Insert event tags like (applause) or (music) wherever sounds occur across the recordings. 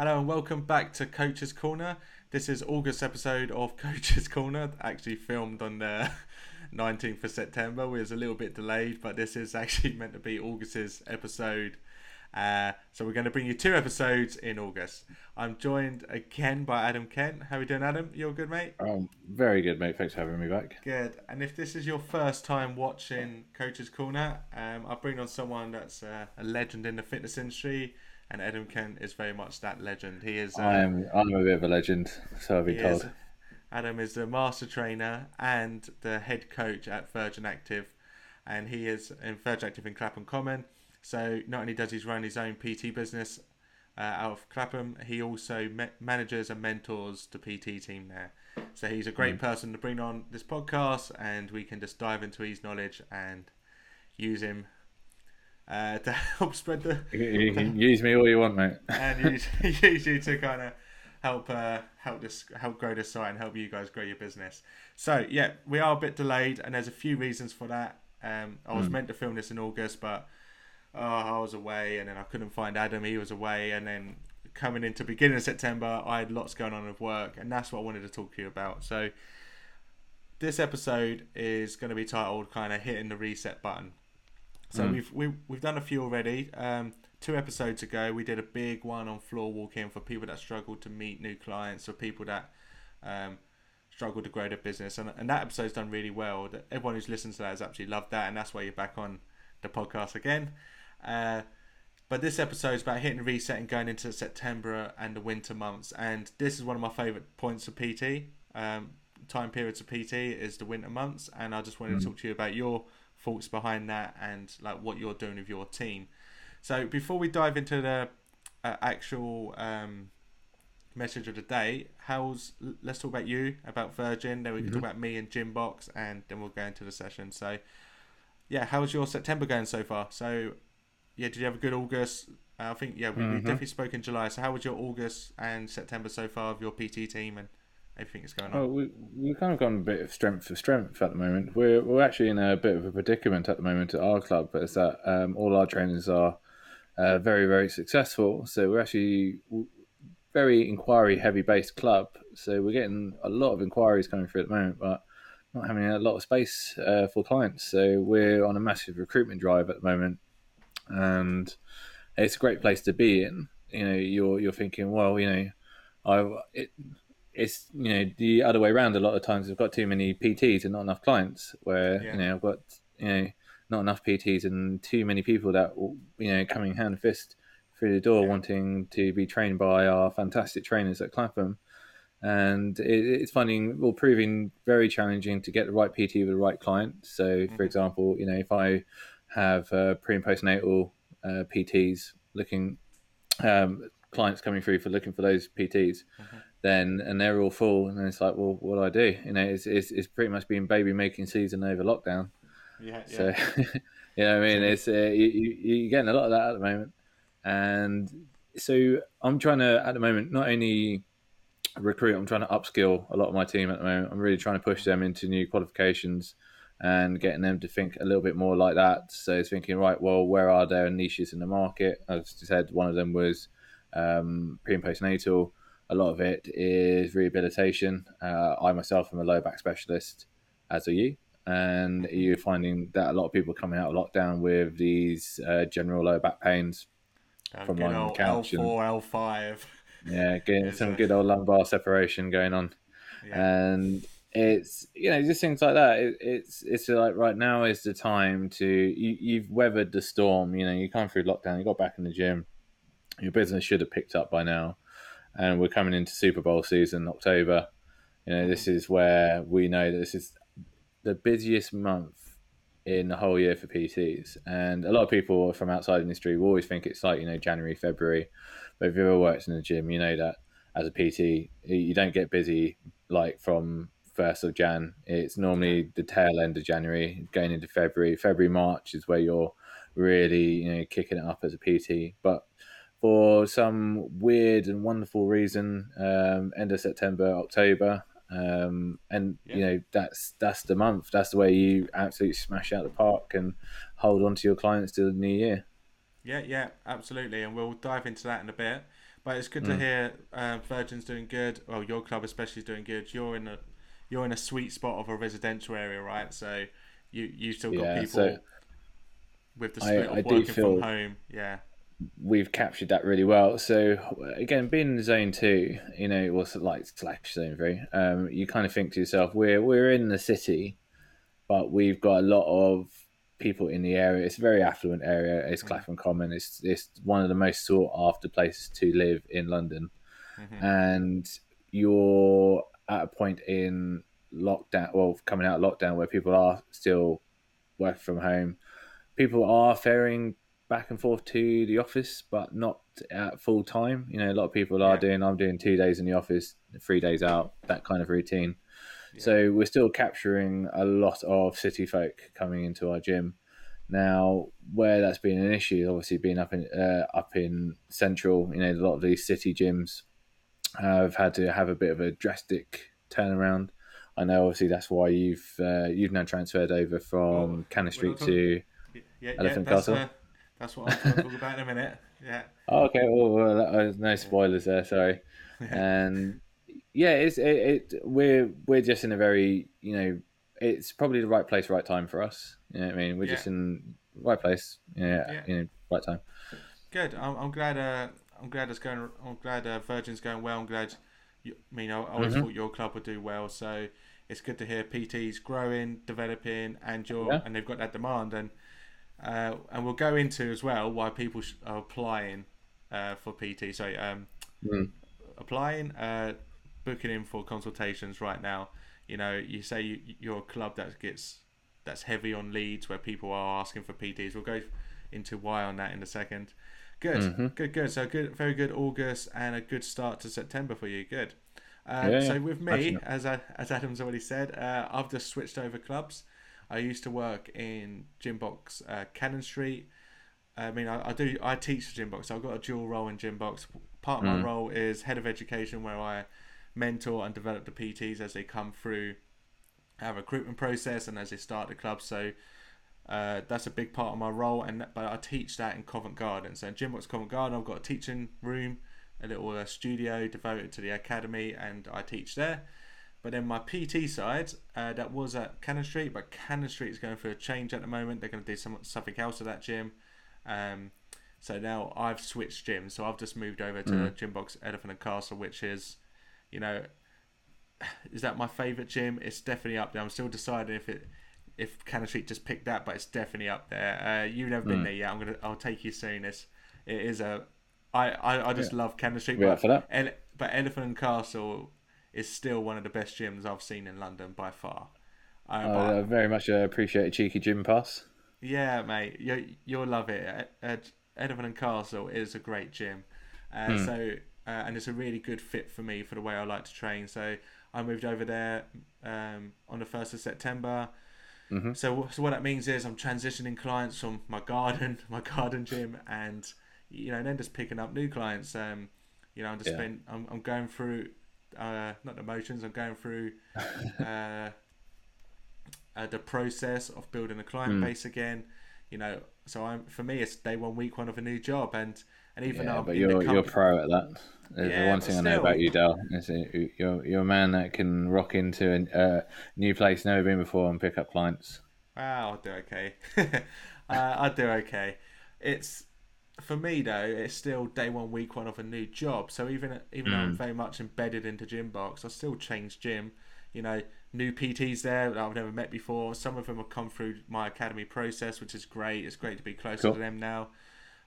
Hello and welcome back to Coach's Corner. This is August episode of (laughs) Coach's Corner, actually filmed on the (laughs) 19th of September. We was a little bit delayed, but this is actually (laughs) meant to be August's episode. Uh, so we're going to bring you two episodes in August. I'm joined again by Adam Kent. How are we doing, Adam? You all good, mate? Oh, very good, mate. Thanks for having me back. Good. And if this is your first time watching Coach's Corner, um, I'll bring on someone that's uh, a legend in the fitness industry and Adam Kent is very much that legend. He is. Uh, I'm I'm a bit of a legend, so I've been told. Is, Adam is the master trainer and the head coach at Virgin Active, and he is in Virgin Active in Clapham Common. So not only does he run his own PT business uh, out of Clapham, he also ma- manages and mentors the PT team there. So he's a great mm. person to bring on this podcast, and we can just dive into his knowledge and use him uh, to (laughs) help spread the. You can use me all you want, mate. (laughs) and use, use you (laughs) to kind of help uh, help this help grow the site and help you guys grow your business. So yeah, we are a bit delayed, and there's a few reasons for that. Um, I was mm. meant to film this in August, but oh, I was away, and then I couldn't find Adam. He was away, and then coming into beginning of September, I had lots going on with work, and that's what I wanted to talk to you about. So this episode is going to be titled kind of hitting the reset button so mm. we've we, we've done a few already. Um, two episodes ago, we did a big one on floor walking for people that struggle to meet new clients or people that um, struggle to grow their business, and, and that episode's done really well. Everyone who's listened to that has absolutely loved that, and that's why you're back on the podcast again. Uh, but this episode is about hitting reset and going into September and the winter months, and this is one of my favourite points of PT. Um, time periods of PT is the winter months, and I just wanted mm. to talk to you about your thoughts behind that and like what you're doing with your team. So before we dive into the uh, actual um, message of the day, how's let's talk about you about Virgin. Then we can mm-hmm. talk about me and Gymbox, and then we'll go into the session. So yeah, how's your September going so far? So yeah, did you have a good August? Uh, I think yeah, we, mm-hmm. we definitely spoke in July. So how was your August and September so far of your PT team and everything that's going on? Oh, we we've kind of gone a bit of strength for strength at the moment. We're we're actually in a bit of a predicament at the moment at our club, but is that um, all our trainers are uh, very very successful. So we're actually very inquiry heavy based club. So we're getting a lot of inquiries coming through at the moment, but not having a lot of space uh, for clients. So we're on a massive recruitment drive at the moment, and it's a great place to be in. You know, you're you're thinking, well, you know, I it, it's you know the other way around. A lot of times, I've got too many PTs and not enough clients. Where yeah. you know I've got you know not enough PTs and too many people that you know coming hand and fist through the door yeah. wanting to be trained by our fantastic trainers at Clapham. And it, it's finding well proving very challenging to get the right PT with the right client. So, mm-hmm. for example, you know if I have uh, pre and postnatal uh, PTs looking um, clients coming through for looking for those PTs. Mm-hmm then and they're all full, and it's like, well, what do I do? You know, it's it's, it's pretty much been baby making season over lockdown. Yeah, yeah. So, (laughs) you know, I mean, it's uh, you, are getting a lot of that at the moment, and so I'm trying to at the moment not only recruit, I'm trying to upskill a lot of my team at the moment. I'm really trying to push them into new qualifications and getting them to think a little bit more like that. So it's thinking, right, well, where are there niches in the market? As I said, one of them was um, pre and postnatal a lot of it is rehabilitation. Uh, I myself am a low back specialist, as are you, and you're finding that a lot of people are coming out of lockdown with these uh, general low back pains um, from lying on the couch. L four, L five. Yeah, getting some good old lumbar separation going on, yeah. and it's you know just things like that. It, it's it's like right now is the time to you, you've weathered the storm. You know, you come through lockdown, you got back in the gym. Your business should have picked up by now and we're coming into Super Bowl season, October. You know, this is where we know that this is the busiest month in the whole year for PTs. And a lot of people from outside the industry will always think it's like, you know, January, February. But if you've ever worked in the gym, you know that as a PT, you don't get busy like from first of Jan. It's normally the tail end of January, going into February. February, March is where you're really, you know, kicking it up as a PT. But for some weird and wonderful reason, um, end of September, October, um, and yeah. you know that's that's the month. That's the way you absolutely smash out the park and hold on to your clients till the new year. Yeah, yeah, absolutely, and we'll dive into that in a bit. But it's good Mm. to hear uh, Virgin's doing good. Well, your club especially is doing good. You're in a you're in a sweet spot of a residential area, right? So you you still got Yeah, people so with the I- split I of do working feel- from home. Yeah, we've captured that really well. So again, being in zone two, you know, it was like slash zone three. Um, you kind of think to yourself, we're we're in the city, but we've got a lot of people in the area. It's a very affluent area. It's Clapham Common. It's it's one of the most sought after places to live in London, Mhm. and you're at a point in lockdown, well, coming out of lockdown, where people are still working from home. People are faring back and forth to the office, but not at full time. You know, a lot of people are Yeah. doing. I'm doing two days in the office, three days out, that kind of routine. So we're still capturing a lot of city folk coming into our gym. Now, where that's been an issue, obviously being up in uh, up in central, you know, a lot of these city gyms have had to have a bit of a drastic turnaround. I know, obviously, that's why you've uh, you've now transferred over from Well, Cannon Street talking- to. yeah, yeah. Elephant Castle? Uh, that's what I'm going to talk about in a minute. Yeah, (laughs) Oh, okay. Well, well that, uh, no spoilers there. Sorry. (laughs) and yeah, it's it, it. We're we're just in a very you know, it's probably the right place, right time for us. You know what I mean? We're just Yeah. in right place. Yeah, Yeah. you know, right time. good. I'm, I'm glad. Uh, I'm glad it's going. I'm glad uh, Virgin's going well. I'm glad. You, I mean, I, I always Mhm. thought your club would do well. So it's good to hear PT's growing, developing, and you're Yeah. and they've got that demand. And uh, and we'll go into as well why people are applying uh, for PT. So um, Mm. applying, uh, booking in for consultations right now. You know, you say you, you're a club that gets that's heavy on leads where people are asking for PTs. We'll go into why on that in a second. Good, Mhm. good, good. So good, very good August and a good start to September for you. Good. Uh, Yeah, so with me, as I, as Adam's already said, uh, I've just switched over clubs. I used to work in Gymbox uh, Cannon Street. I mean, I, I do. I teach the Gymbox. So I've got a dual role in Gymbox. Part of my Mm. role is head of education, where I mentor and develop the PTs as they come through our recruitment process and as they start the club. So uh, that's a big part of my role. And but I teach that in Covent Garden. So in Gymbox Covent Garden, I've got a teaching room, a little uh, studio devoted to the academy, and I teach there. But then my PT side, uh, that was at Cannon Street, but Cannon Street is going for a change at the moment. They're going to do some something else at that gym. Um, so now I've switched gyms. So I've just moved over to Mm. Gymbox Elephant and Castle, which is, you know, (sighs) is that my favourite gym? It's definitely up there. I'm still deciding if it if Cannon Street just picked that, but it's definitely up there. Uh, you've never been Mm. there yet. I'm gonna I'll take you soon. It's it is a I I, I just love Cannon Street. We but for that? Ele- but Elephant and Castle is still one of the best gyms I've seen in London by far. Uh, Oh, but- I very much uh, appreciate a cheeky gym pass. yeah, mate, you you'll love it. Uh, uh, Elephant and Castle is a great gym, uh, Hmm. so uh, and it's a really good fit for me for the way I like to train. So I moved over there um, on the first of September. Mhm. So so what that means is I'm transitioning clients from my garden, (laughs) my garden gym, and you know and then just picking up new clients. Um, you know I'm just Yeah. spend, I'm I'm going through uh, not the motions. I'm going through. (laughs) Uh, uh, the process of building a client Mm. base again. You know, so I'm for me it's day one, week one of a new job, and and even though I'm but you're the you're pro at that. Yeah, the one thing I know about you, Dal. Is you're you're a man that can rock into a new place, never been before, and pick up clients. wow, I'll do okay. (laughs) uh, I'll do okay. It's for me though, it's still day one, week one of a new job. So even even though I'm Mm. very much embedded into Gymbox, I still change gym. You know, new PTs there that I've never met before. Some of them have come through my academy process, which is great. It's great to be closer Cool. to them now.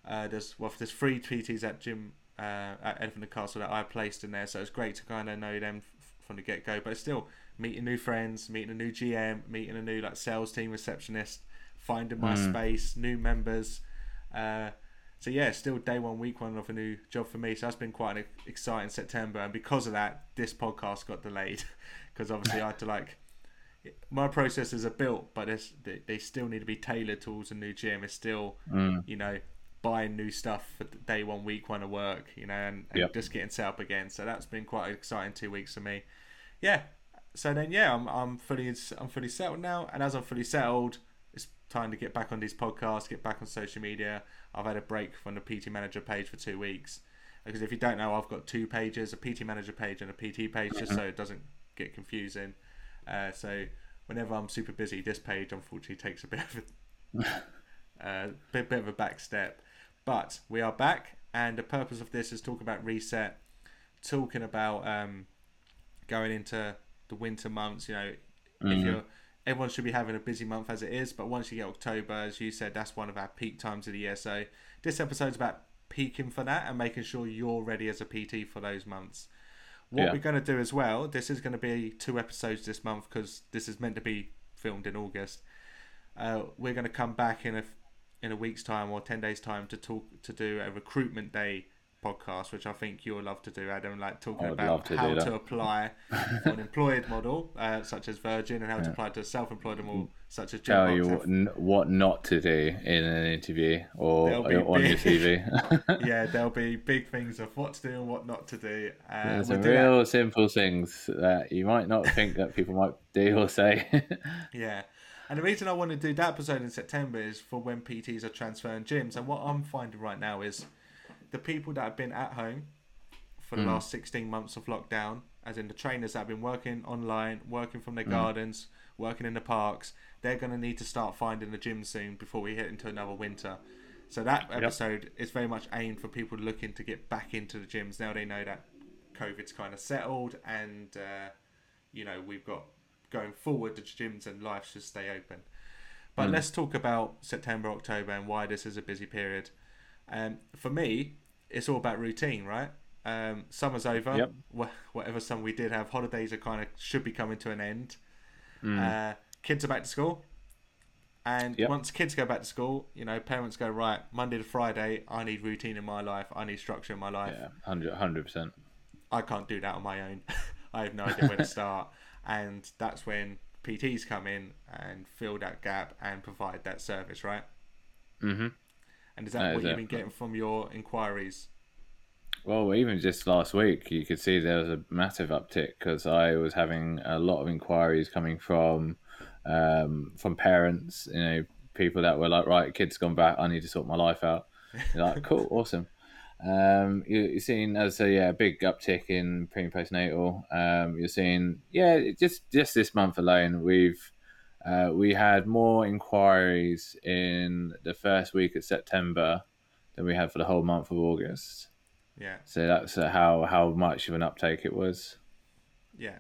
Uh, there's well, there's three PTs at gym uh, at Elephant and Castle that I placed in there, so it's great to kind of know them f- from the get go. But still meeting new friends, meeting a new GM, meeting a new like sales team receptionist, finding my Mm. space, new members. Uh, so yeah, still day one, week one of a new job for me. So that's been quite an exciting September, and because of that, this podcast got delayed (laughs) because obviously I had to like. My processes are built, but they, they still need to be tailored towards a new gym. It's still Mm. you know, buying new stuff for day one, week one of work, you know, and, and Yep. just getting set up again. So that's been quite an exciting two weeks for me. Yeah. So then, yeah, I'm, I'm fully I'm fully settled now, and as I'm fully settled, it's time to get back on these podcasts, get back on social media. I've had a break from the PT Manager page for two weeks because if you don't know, I've got two pages: a PT Manager page and a PT page, just so it doesn't get confusing. Uh, so whenever I'm super busy, this page unfortunately takes a bit of a (laughs) uh, bit, bit of a back step. But we are back, and the purpose of this is talk about reset, talking about um, going into the winter months. You know, Mm-hmm. if you're everyone should be having a busy month as it is, but once you get October, as you said, that's one of our peak times of the year. So this episode's about peaking for that and making sure you're ready as a PT for those months. What Yeah. we're going to do as well, this is going to be two episodes this month because this is meant to be filmed in August. Uh, we're going to come back in a in a week's time or ten days time to talk to do a recruitment day podcast, which I think you'll love to do, Adam. Like talking about to how to apply for (laughs) an employed model uh, such as Virgin and how to apply to a self-employed model such as Tell you what, n- what not to do in an interview or on your big- CV. (laughs) yeah, (laughs) there'll be big things of what to do and what not to do. Uh, There's we'll some do that- real simple things that you might not think that people might do or say. Yeah. And the reason I want to do that episode in September is for when PTs are transferring gyms. And what I'm finding right now is the people that have been at home for the last 16 months of lockdown, as in the trainers that have been working online, working from their gardens, working in the parks, they're going to need to start finding the gym soon before we hit into another winter. So that episode is very much aimed for people looking to get back into the gyms. Now they know that COVID's kind of settled and, uh, you know, we've got going forward, the gyms and life should stay open. But let's talk about September, October, and why this is a busy period. Um, for me, it's all about routine, right? Um, summer's over. Yep. Wh- whatever summer we did have, holidays are kind of should be coming to an end. Uh, kids are back to school, and Yep. once kids go back to school, you know, parents go right Monday to Friday. I need routine in my life. I need structure in my life. yeah, 100 percent. I can't do that on my own. (laughs) I have no idea where to start. And that's when PTs come in and fill that gap and provide that service, right? Mm-hmm. And is that That what is you've it. been getting from your inquiries? Well, even just last week, you could see there was a massive uptick because I was having a lot of inquiries coming from um, from parents. You know, people that were like, "Right, kids gone back. I need to sort my life out." You're like, (laughs) "Cool, awesome." Um, you, you're seeing as a yeah, a big uptick in pre and postnatal. Um, you're seeing yeah, just just this month alone, we've uh, we had more inquiries in the first week of September than we had for the whole month of August. Yeah, So that's uh, how how much of an uptake it was. yeah.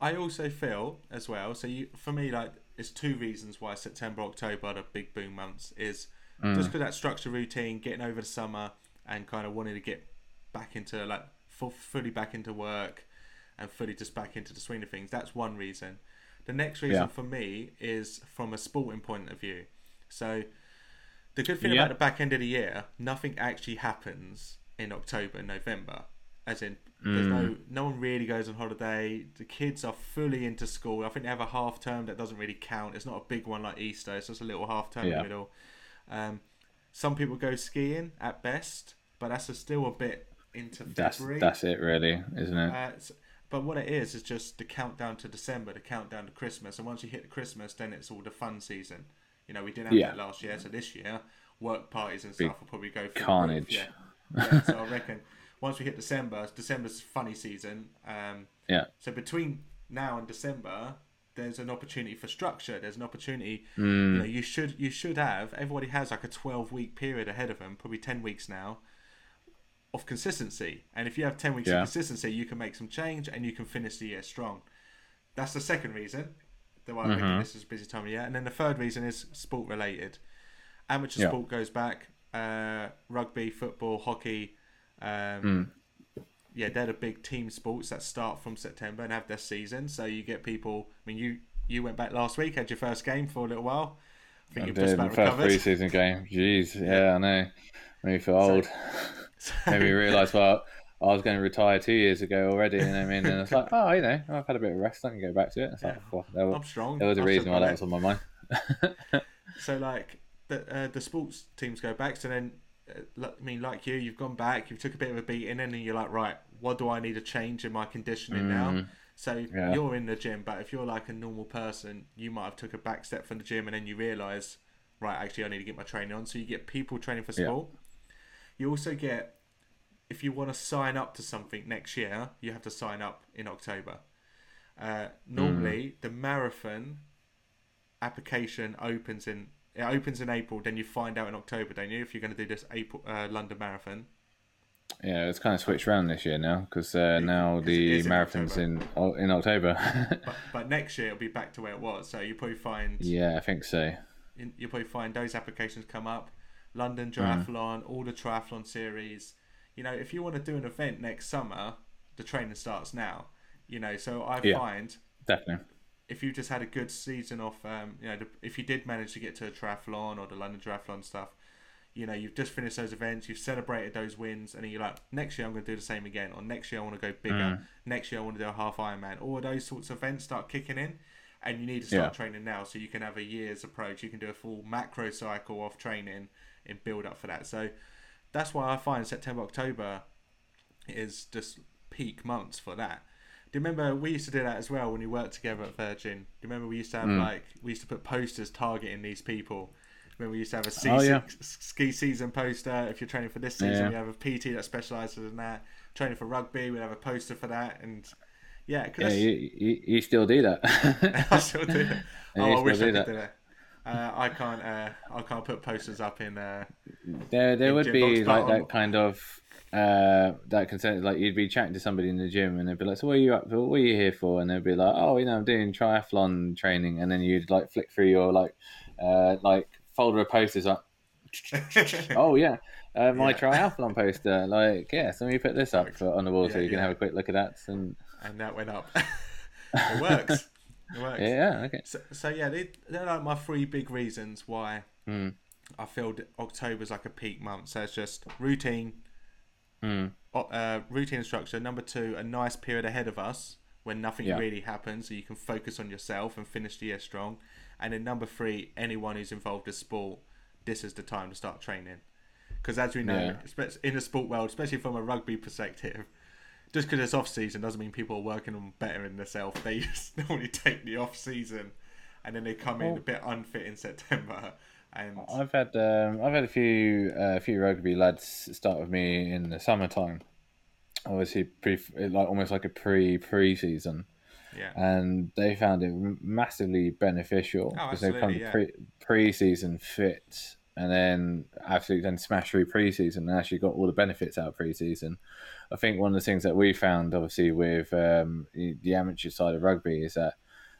I also feel as well. So you, for me, like, it's two reasons why September, October are the big boom months. Is just because that structure routine, getting over the summer, and kind of wanting to get back into like full, fully back into work, and fully just back into the swing of things. That's one reason. The next reason Yeah. for me is from a sporting point of view. So the good thing Yeah. about the back end of the year, nothing actually happens in October and November. As in, there's no no one really goes on holiday. The kids are fully into school. I think they have a half term that doesn't really count. It's not a big one like Easter. It's just a little half term in the middle. Um, some people go skiing at best, but that's a, still a bit into That's February. that's it, really, isn't it? Uh, s- but what it is is just the countdown to December, the countdown to Christmas, and once you hit Christmas, then it's all the fun season. You know, we didn't have Yeah. that last year, so this year, work parties and Big stuff will probably go roof, carnage. Yeah. (laughs) yeah. So I reckon once we hit December, December's funny season. Um, yeah, so between now and December, there's an opportunity for structure. There's an opportunity. Mm. You know, you should you should have. Everybody has like a 12 week period ahead of them, probably 10 weeks now, of consistency. And if you have 10 weeks Yeah. of consistency, you can make some change and you can finish the year strong. That's the second reason. The why I reckon Mm-hmm. this is a busy time of year. And then the third reason is sport related. Amateur Yeah. sport goes back. Uh, rugby, football, hockey. Um, Mm. yeah, they're the big team sports that start from September and have their season. So you get people. I mean, you you went back last week, had your first game for a little while. I think I you've just did about the first recovered. preseason game. Jeez, yeah, I know. Made me feel old. Made me realise well, I was going to retire two years ago already, and I mean, and it's like, oh, you know, I've had a bit of rest. I can go back to it. It's like, well, there, I'm was, strong. there was a I've reason why that was on my mind. (laughs) So like the uh, the sports teams go back. So then, uh, I mean, like you, you've gone back. You've took a bit of a beating, and then you're like, right, what do I need to change in my conditioning now? So Mm. Yeah. you're in the gym, but if you're like a normal person, you might have took a back step from the gym, and then you realise right, actually, I need to get my training on. So you get people training for Yeah. You also get, if you want to sign up to something next year, you have to sign up in October. Uh, normally, the marathon application opens in it opens in April. Then you find out in October, don't you, if you're going to do this April uh, London Marathon. Yeah, it's kind of switched around this year now because uh, now the is in marathon's in in October. (laughs) But, but next year it'll be back to where it was. So you probably find yeah, I think so. you'll probably find those applications come up. London Mm. Triathlon, all the triathlon series. You know, if you want to do an event next summer, the training starts now. You know, so I Yeah. find Definitely. if you just had a good season off, um, you know, the, if you did manage to get to a triathlon or the London Triathlon stuff, you know, you've just finished those events, you've celebrated those wins, and then you're like, next year I'm going to do the same again, or next year I want to go bigger, Mm. next year I want to do a half Ironman. All of those sorts of events start kicking in, and you need to start Yeah. training now so you can have a year's approach. You can do a full macro cycle of training and build up for that. So that's why I find September, October is just peak months for that. Do you remember we used to do that as well when we worked together at Virgin? Do you remember we used to have Mm. like we used to put posters targeting these people? Remember we used to have a ski, Oh, yeah. ski season poster. If you're training for this season, Yeah. we have a PT that specialises in that. Training for rugby, we have a poster for that. And yeah, Yeah, because you, you, you still do that. (laughs) I still do that. (laughs) Oh, I wish I could do that. Uh, I can't. Uh, I can't put posters up in. Uh, There, there in would be like that kind of uh, that consent. Like you'd be chatting to somebody in the gym, and they'd be like, "So what are you up for? What are you here for?" And they'd be like, "Oh, you know, I'm doing triathlon training." And then you'd like flick through your like, uh, like folder of posters, like, (laughs) "Oh yeah, uh, my Yeah. triathlon poster." Like, yeah, so let me put this up for, on the wall so Yeah, you can have a quick look at that. And and that went up. (laughs) it works. It works. yeah, okay. So, so yeah, they, they're like my three big reasons why Mm. I feel October's like a peak month. So it's just routine, Mm. uh, routine structure. Number two, a nice period ahead of us when nothing Yeah. really happens, so you can focus on yourself and finish the year strong. And then number three, anyone who's involved in sport, this is the time to start training. Because as we know, Yeah. in the sport world, especially from a rugby perspective, just because it's off season doesn't mean people are working on bettering themselves. They (laughs) just normally take the off season, and then they come in Well- a bit unfit in September. And I've had um, I've had a few uh, a few rugby lads start with me in the summertime. Obviously, pre like almost like a pre pre season, yeah, and they found it massively beneficial Oh, because they've come yeah. pre pre season fit, and then absolutely then smash through pre season and actually got all the benefits out of pre season. I think one of the things that we found, obviously, with um, the the amateur side of rugby is that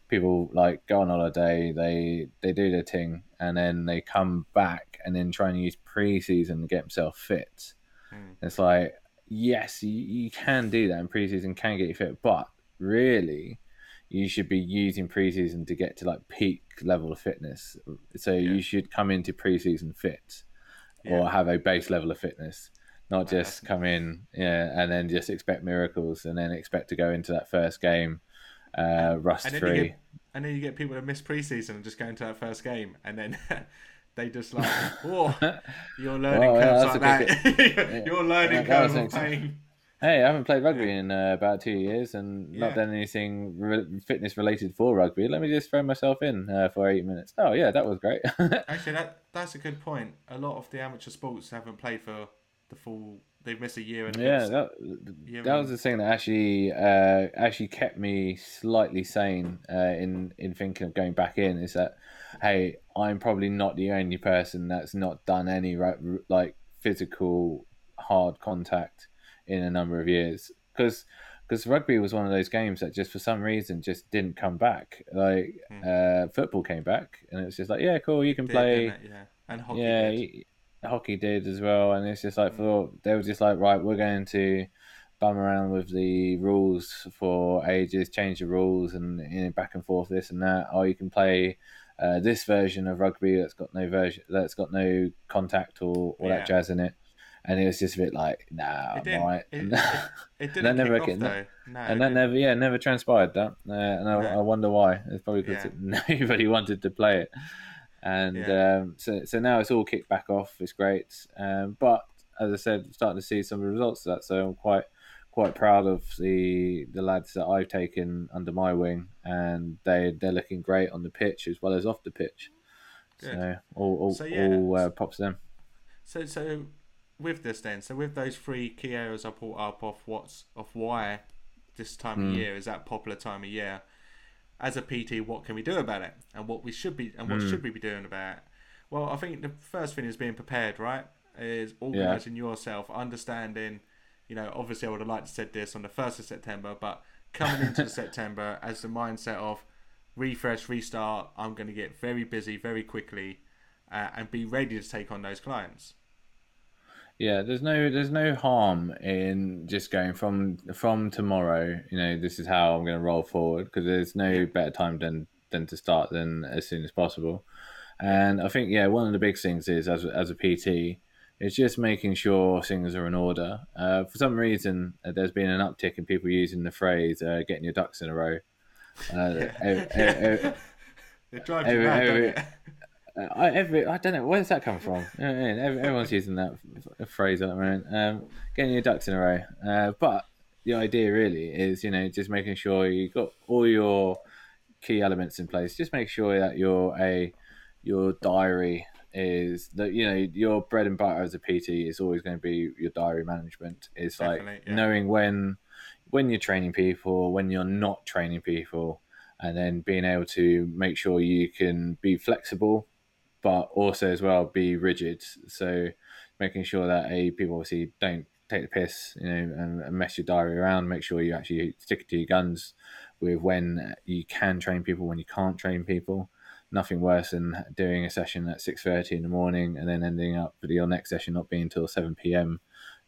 people like go on holiday, they they do their thing, and then they come back and then try and use pre-season to get themselves fit. Mm. It's like yes, you, you can do that, and pre-season can get you fit, but really. You should be using preseason to get to like peak level of fitness. So Yeah. you should come into preseason fit, yeah. or have a base level of fitness, not just come in, yeah, and then just expect miracles, and then expect to go into that first game uh, rust and free. get and then you get people that miss preseason and just go into that first game, and then (laughs) they just like, (laughs) oh, (laughs) your learning Well, yeah, curve's like that. your learning Yeah, curve of pain. Hey, I haven't played rugby in uh, about two years and Yeah. not done anything re- fitness related for rugby. Let me just throw myself in uh, for eight minutes. Oh yeah, that was great. (laughs) Actually, that that's a good point. A lot of the amateur sports haven't played for the full. They've missed a year and a yeah, that, Yeah, that was the thing that actually uh, actually kept me slightly sane uh, in in thinking of going back in. Is that hey, I'm probably not the only person that's not done any like physical hard contact in a number of years because because rugby was one of those games that just for some reason just didn't come back. Like Hmm. uh, football came back, and it was just like, yeah, cool, you can Did, play yeah, and hockey yeah, did. hockey did as well, and it's just like Mm. for they were just like right, we're going to bum around with the rules for ages, change the rules, and you know, back and forth this and that. Or you can play uh, this version of rugby that's got no version that's got no contact or all Yeah. that jazz in it, and it was just a bit like nah, It I'm didn't. alright. It, (laughs) it, it didn't never off get- though. No, and that never yeah never transpired that uh, and I, No. I wonder why it's probably because (laughs) nobody wanted to play it and Yeah. um, so so now it's all kicked back off it's great um, but as I said I'm starting to see some of the results of that so I'm quite quite proud of the the lads that I've taken under my wing and they they're looking great on the pitch as well as off the pitch Good. So all all, so, yeah. all uh, pops them. So so with this then, so with those three key areas I brought up of what's of why this time mm. of year is that popular time of year. As a PT, what can we do about it, and what we should be, and what mm. should we be doing about it? Well, I think the first thing is being prepared, right? Is organising yeah. yourself, understanding. You know, obviously, I would have liked to said this on the first of September, but coming into (laughs) September as the mindset of refresh, restart. I'm going to get very busy very quickly, uh, and be ready to take on those clients. Yeah, there's no there's no harm in just going from from tomorrow. You know, this is how I'm going to roll forward because there's no better time than than to start than as soon as possible. And I think yeah, one of the big things is as as a PT, it's just making sure things are in order. Uh, for some reason, uh, there's been an uptick in people using the phrase uh, "getting your ducks in a row." Uh, (laughs) it drives you mad, I, every, I don't know where's that come from. (laughs) everyone's using that phrase at the moment. Um, getting your ducks in a row, uh, but the idea really is, you know, just making sure you got all your key elements in place. Just make sure that your a your diary is that you know your bread and butter as a PT is always going to be your diary management. It's like yeah. knowing when when you're training people, when you're not training people, and then being able to make sure you can be flexible but also as well be rigid. So making sure that a people obviously don't take the piss, you know, and, and mess your diary around. Make sure you actually stick to your guns with when you can train people, when you can't train people. Nothing worse than doing a session at six thirty in the morning and then ending up with your next session not being until seven pm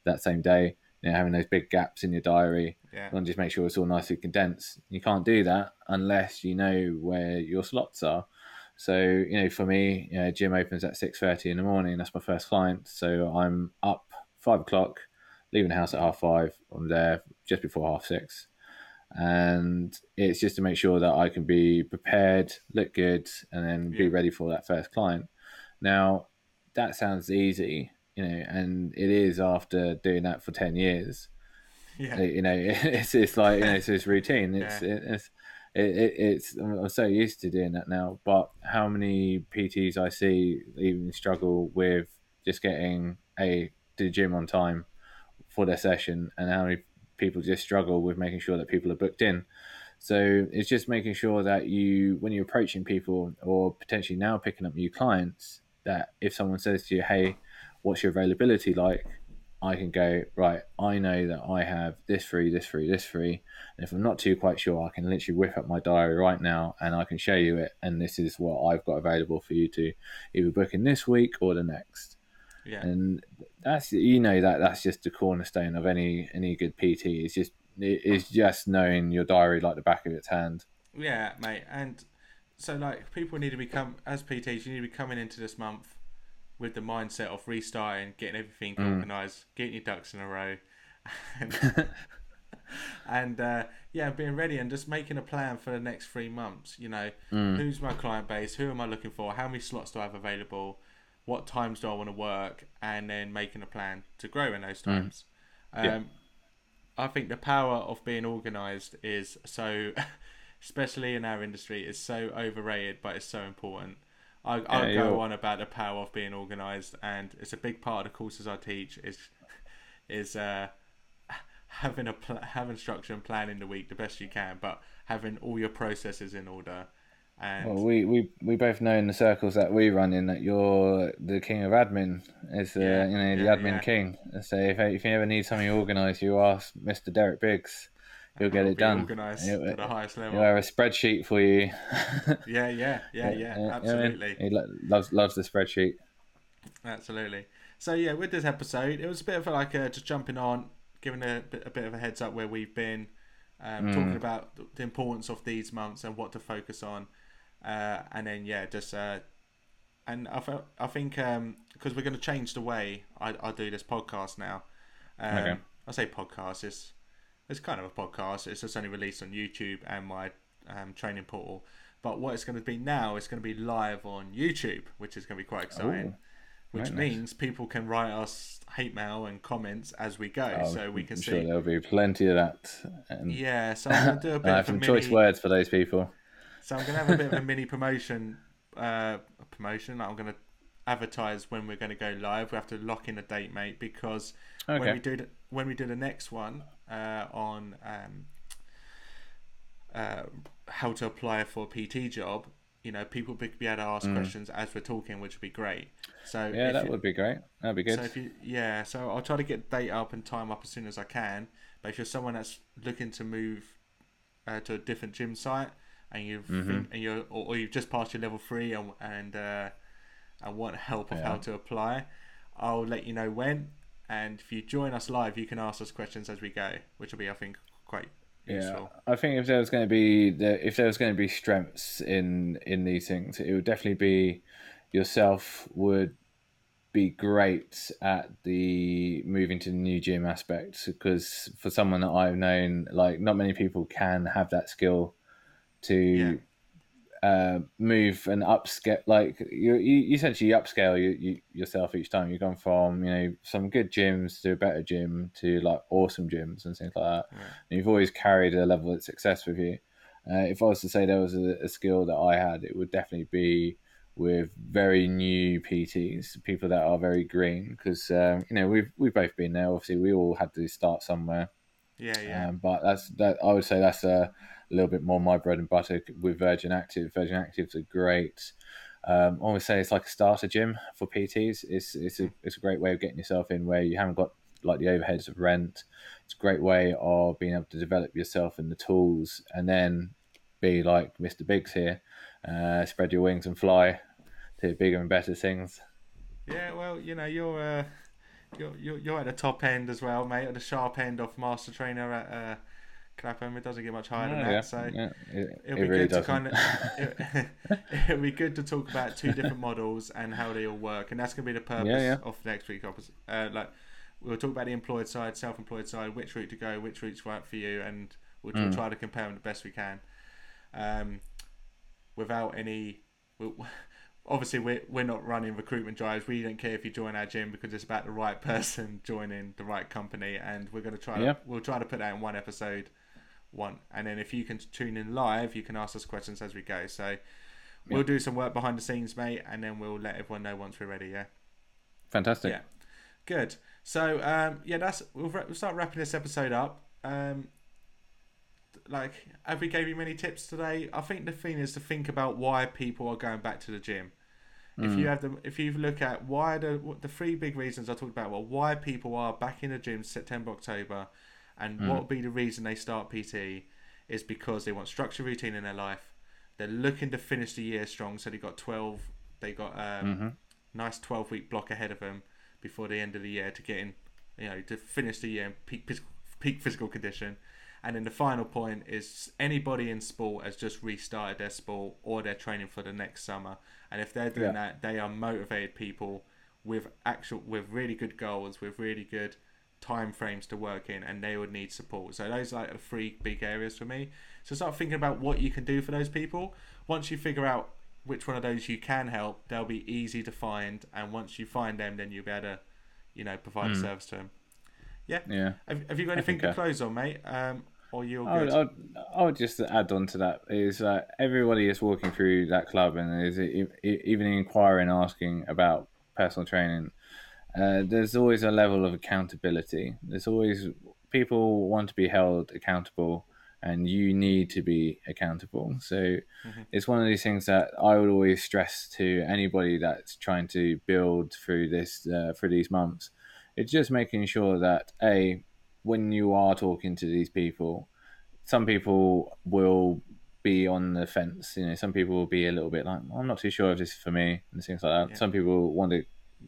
that same day. You know, having those big gaps in your diary. Yeah. And just make sure it's all nicely condensed. You can't do that unless you know where your slots are. So you know, for me, you know, gym opens at six thirty in the morning. That's my first client. So I'm up five o'clock, leaving the house at half five. I'm there just before half six, and it's just to make sure that I can be prepared, look good, and then be ready for that first client. Now, that sounds easy, you know, and it is after doing that for ten years. Yeah. You know, (laughs) it's it's like you know, it's this routine. It's yeah. it's it, it, it's I'm so used to doing that now. But how many PTs I see even struggle with just getting a to the gym on time for their session, and how many people just struggle with making sure that people are booked in. So it's just making sure that you, when you're approaching people or potentially now picking up new clients, that if someone says to you, "Hey, what's your availability like?" I can go, right, I know that I have this free, this free, this free. And if I'm not too quite sure, I can literally whip up my diary right now and I can show you it. And this is what I've got available for you to either book in this week or the next. Yeah. And that's, you know, that that's just the cornerstone of any, any good PT. It's just, it's just knowing your diary like the back of its hand. Yeah, mate. And so, like, people need to become, as PTs, you need to be coming into this month with the mindset of restarting, getting everything mm. organised, getting your ducks in a row, and, (laughs) and uh, yeah, being ready and just making a plan for the next three months. You know, mm. who's my client base? Who am I looking for? How many slots do I have available? What times do I want to work? And then making a plan to grow in those mm. times. Mm. Yeah. Um, I think the power of being organised is so, (laughs) especially in our industry, is so overrated, but it's so important. I, I'll yeah, go on about the power of being organised, and it's a big part of the courses I teach is is uh, having a pl- having structure and planning the week the best you can, but having all your processes in order. And well, we, we, we both know in the circles that we run in that you're the king of admin. Is uh, yeah, you know the yeah, admin king. So if if you ever need something organised, you ask Mister Derek Biggs. You'll get it done. Organised to the highest level. You'll have a spreadsheet for you. (laughs) yeah, yeah, yeah, yeah, absolutely. He loves loves the spreadsheet. Absolutely. So yeah, with this episode, it was a bit of like a, just jumping on, giving a bit, a bit of a heads up where we've been, um, mm. talking about the importance of these months and what to focus on, uh, and then yeah, just uh, and I felt, I think because um, we're going to change the way I, I do this podcast now. Um, okay. I say podcast, it's it's kind of a podcast. It's just only released on YouTube and my um, training portal. But what it's going to be now, is going to be live on YouTube, which is going to be quite exciting. Which means nice. people can write us hate mail and comments as we go, oh, so we can I'm see. Sure there'll be plenty of that. And... Yeah, so I'm going to do a (laughs) bit. I have some mini... choice words for those people. So I'm going to have a bit of a mini promotion uh, promotion. I'm going to advertise when we're going to go live. We have to lock in a date, mate, because Okay. when we do the, when we do the next one uh, on um, uh, how to apply for a PT job, you know, people be be able to ask questions as we're talking, which would be great. So Mm. Yeah, that you- would be great. That'd be good. so if you yeah, so I'll try to get date up and time up as soon as I can. But if you're someone that's looking to move uh, to a different gym site and you've Mm-hmm. and you're or, or you've just passed your level three and and uh, and want help of how to apply, I'll let you know when. And if you join us live, you can ask us questions as we go, which will be I think quite yeah, useful. I think if there was going to be the, if there was going to be strengths in in these things, it would definitely be yourself would be great at the moving to the new gym aspect because for someone that I've known, like not many people can have that skill to Yeah. Uh, move and upscale. Like you, you essentially upscale you, you yourself each time. You've gone from you know some good gyms to a better gym to like awesome gyms and things like that. Yeah. And you've always carried a level of success with you. Uh, if I was to say there was a, a skill that I had, it would definitely be with very new PTs, people that are very green, because um, you know we've we've both been there. Obviously, we all had to start somewhere. Yeah, yeah, Um, but that's that. I would say that's a, a little bit more my bread and butter with Virgin Active. Virgin Active's a great. Um, I always say it's like a starter gym for PTs. It's it's a it's a great way of getting yourself in where you haven't got like the overheads of rent. It's a great way of being able to develop yourself and the tools, and then be like Mr. Biggs here, uh, spread your wings and fly to bigger and better things. yeah. Well, you know, you're uh, you're you're, you're at the top end as well, mate, at the sharp end of master trainer at uh, Clapham. It doesn't get much higher than that. yeah, So yeah, it, it'll it be really good to doesn't. kind of (laughs) it, (laughs) it'll be good to talk about two different models and how they all work, and that's going to be the purpose Yeah, of next week. Opposite, uh, like we'll talk about the employed side, self-employed side, which route to go, which route's right for you, and we'll, Mm. try to compare them the best we can, um, without any. we (laughs) obviously, we're we're not running recruitment drives. We don't care if you join our gym because it's about the right person joining the right company, and we're going to try. Yeah. To, we'll try to put that in one episode one. And then if you can tune in live, you can ask us questions as we go. So we'll do some work behind the scenes, mate, and then we'll let everyone know once we're ready. Yeah. Fantastic. Yeah. Good. So um, yeah, that's we'll, wra- we'll start wrapping this episode up. Um, like, have we gave you many tips today? I think the thing is to think about why people are going back to the gym. If you have the, if you look at why the the three big reasons I talked about, well, why people are back in the gym September October, and what would be the reason they start PT is because they want structure routine in their life. They're looking to finish the year strong, so they got twelve. They got um, nice twelve week block ahead of them before the end of the year to get in, you know, to finish the year in peak physical, peak physical condition. And then the final point is anybody in sport has just restarted their sport or they're training for the next summer. And if they're doing Yeah. that, they are motivated people with actual with really good goals, with really good time frames to work in, and they would need support. So those are like the three big areas for me. So start thinking about what you can do for those people. Once you figure out which one of those you can help, they'll be easy to find. And once you find them, then you'll be able to, you know, provide a service to them. Yeah. Yeah. Have, have you got anything to uh, close on, mate? Um, or you're I would, good? I, would, I would just add on to that is that everybody is walking through that club and is even inquiring, asking about personal training. Uh, there's always a level of accountability. There's always people want to be held accountable, and you need to be accountable. So it's one of these things that I would always stress to anybody that's trying to build through this uh, through these months. It's just making sure that a when you are talking to these people, some people will be on the fence. You know, some people will be a little bit like, I'm not too sure if this is for me and things like that. Yeah. Some people want to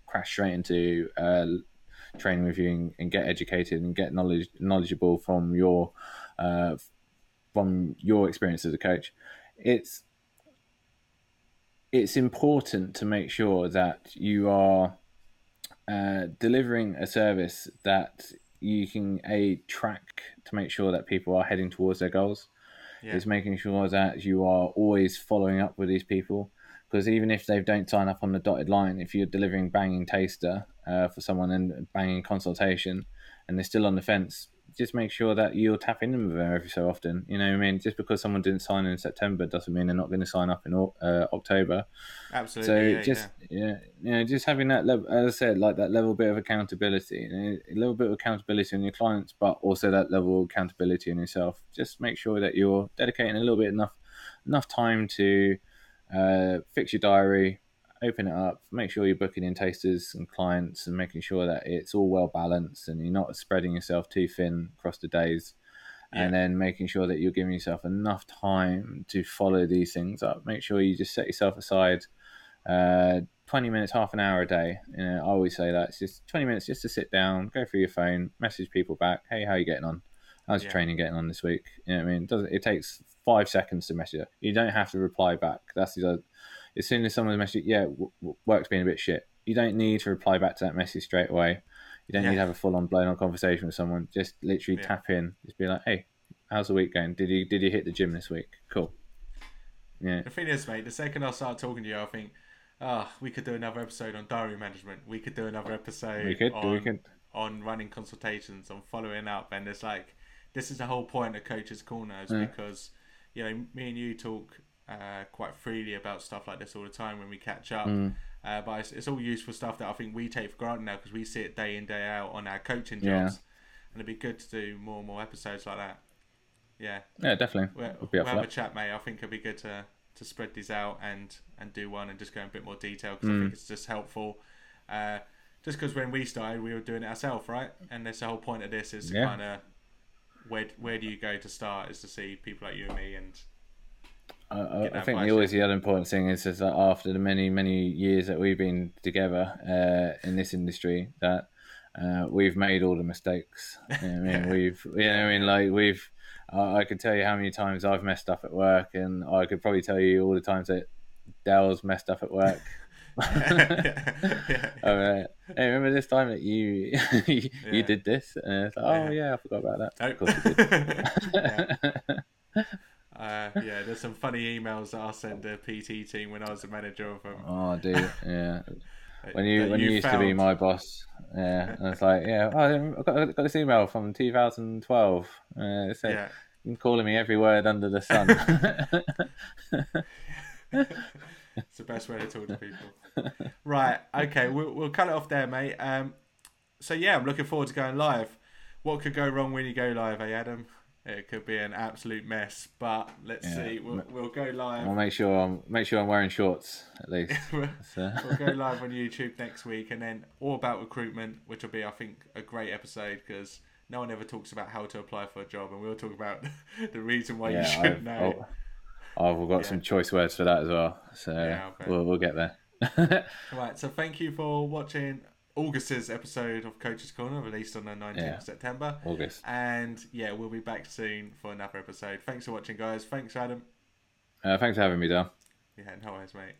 crash straight into uh, training with you and, and get educated and get knowledge knowledgeable from your uh, from your experience as a coach. It's it's important to make sure that you are uh, delivering a service that you can a track to make sure that people are heading towards their goals Yeah. is making sure that you are always following up with these people because even if they don't sign up on the dotted line if you're delivering banging taster uh, for someone and banging consultation and they're still on the fence just make sure that you're tapping in with them every so often. You know, what I mean, just because someone didn't sign in September doesn't mean they're not going to sign up in uh, October. Absolutely. So yeah, just yeah. yeah, you know, just having that level, as I said, like that level bit of accountability, a little bit of accountability on your clients, but also that level of accountability on yourself. Just make sure that you're dedicating a little bit enough enough time to uh, fix your diary, open it up, make sure you're booking in tasters and clients, and making sure that it's all well balanced and you're not spreading yourself too thin across the days. And then making sure that you're giving yourself enough time to follow these things up. Make sure you just set yourself aside uh, 20 minutes, half an hour a day. You know, I always say that it's just 20 minutes just to sit down, go through your phone, message people back. Hey, how are you getting on? How's your Yeah. training getting on this week? You know what I mean? It doesn't it takes five seconds to message. You don't have to reply back. That's the other, as soon as someone messages, yeah, w- w- work's been a bit shit. You don't need to reply back to that message straight away. You don't Yeah. need to have a full on blown on conversation with someone. Just literally Yeah. tap in. Just be like, hey, how's the week going? Did you did you hit the gym this week? Cool. Yeah. The thing is, mate, the second I start talking to you, I think, ah, we could do another episode on diary management. We could do another episode We could, on, we could. on running consultations, on following up. And it's like, this is the whole point of Coach's Corner, is Yeah. because, you know, me and you talk uh, quite freely about stuff like this all the time when we catch up. Mm. Uh, but it's, it's all useful stuff that I think we take for granted now because we see it day in, day out on our coaching jobs. Yeah. And it'd be good to do more and more episodes like that. Yeah. Yeah, definitely. We'll, We'll be we'll up for have a chat, mate. I think it'd be good to, to spread these out and, and do one and just go in a bit more detail because I Mm. think it's just helpful. Uh, just because when we started, we were doing it ourselves, right? And that's the whole point of this is to Yeah. kind of where where do you go to start? Is to see people like you and me and I, I, Get I that think the always the other important thing is, is that after the many many years that we've been together uh, in this industry, that uh, we've made all the mistakes. You know I mean, (laughs) we've you know I mean like we've. I I could tell you how many times I've messed up at work, and I could probably tell you all the times that Dell's messed up at work. Yeah. (laughs) All right. Hey, remember this time that you (laughs) you, Yeah. did this? And it's like, oh yeah, I forgot about that. Oh. Of course you did. (laughs) yeah. Uh, yeah, there's some funny emails that I sent the PT team when I was the manager of them. oh, dude, yeah. when you when you, used to be my boss. Yeah, and it's like, yeah, oh, I got, got this email from 2012. Uh, it said, Yeah. you're calling me every word under the sun. it's the best way to talk to people. Right. Okay. We'll, we'll cut it off there, mate. Um, so yeah, I'm looking forward to going live. What could go wrong when you go live, eh, Adam? It could be an absolute mess, but let's Yeah. see. We'll, we'll go live. I'll make sure I'm make sure I'm wearing shorts at least. (laughs) we'll So, go (laughs) live on YouTube next week, and then all about recruitment, which will be, I think, a great episode because no one ever talks about how to apply for a job, and we'll talk about (laughs) the reason why you should I've, know. I've, I've got Yeah. some choice words for that as well. So Yeah, I'll we'll we'll get there. Right, so thank you for watching August's episode of Coach's Corner, released on the 19th Yeah. of September. August. And yeah, we'll be back soon for another episode. Thanks for watching, guys. Thanks, Adam. Uh, thanks for having me, Dale. Yeah, no worries, mate.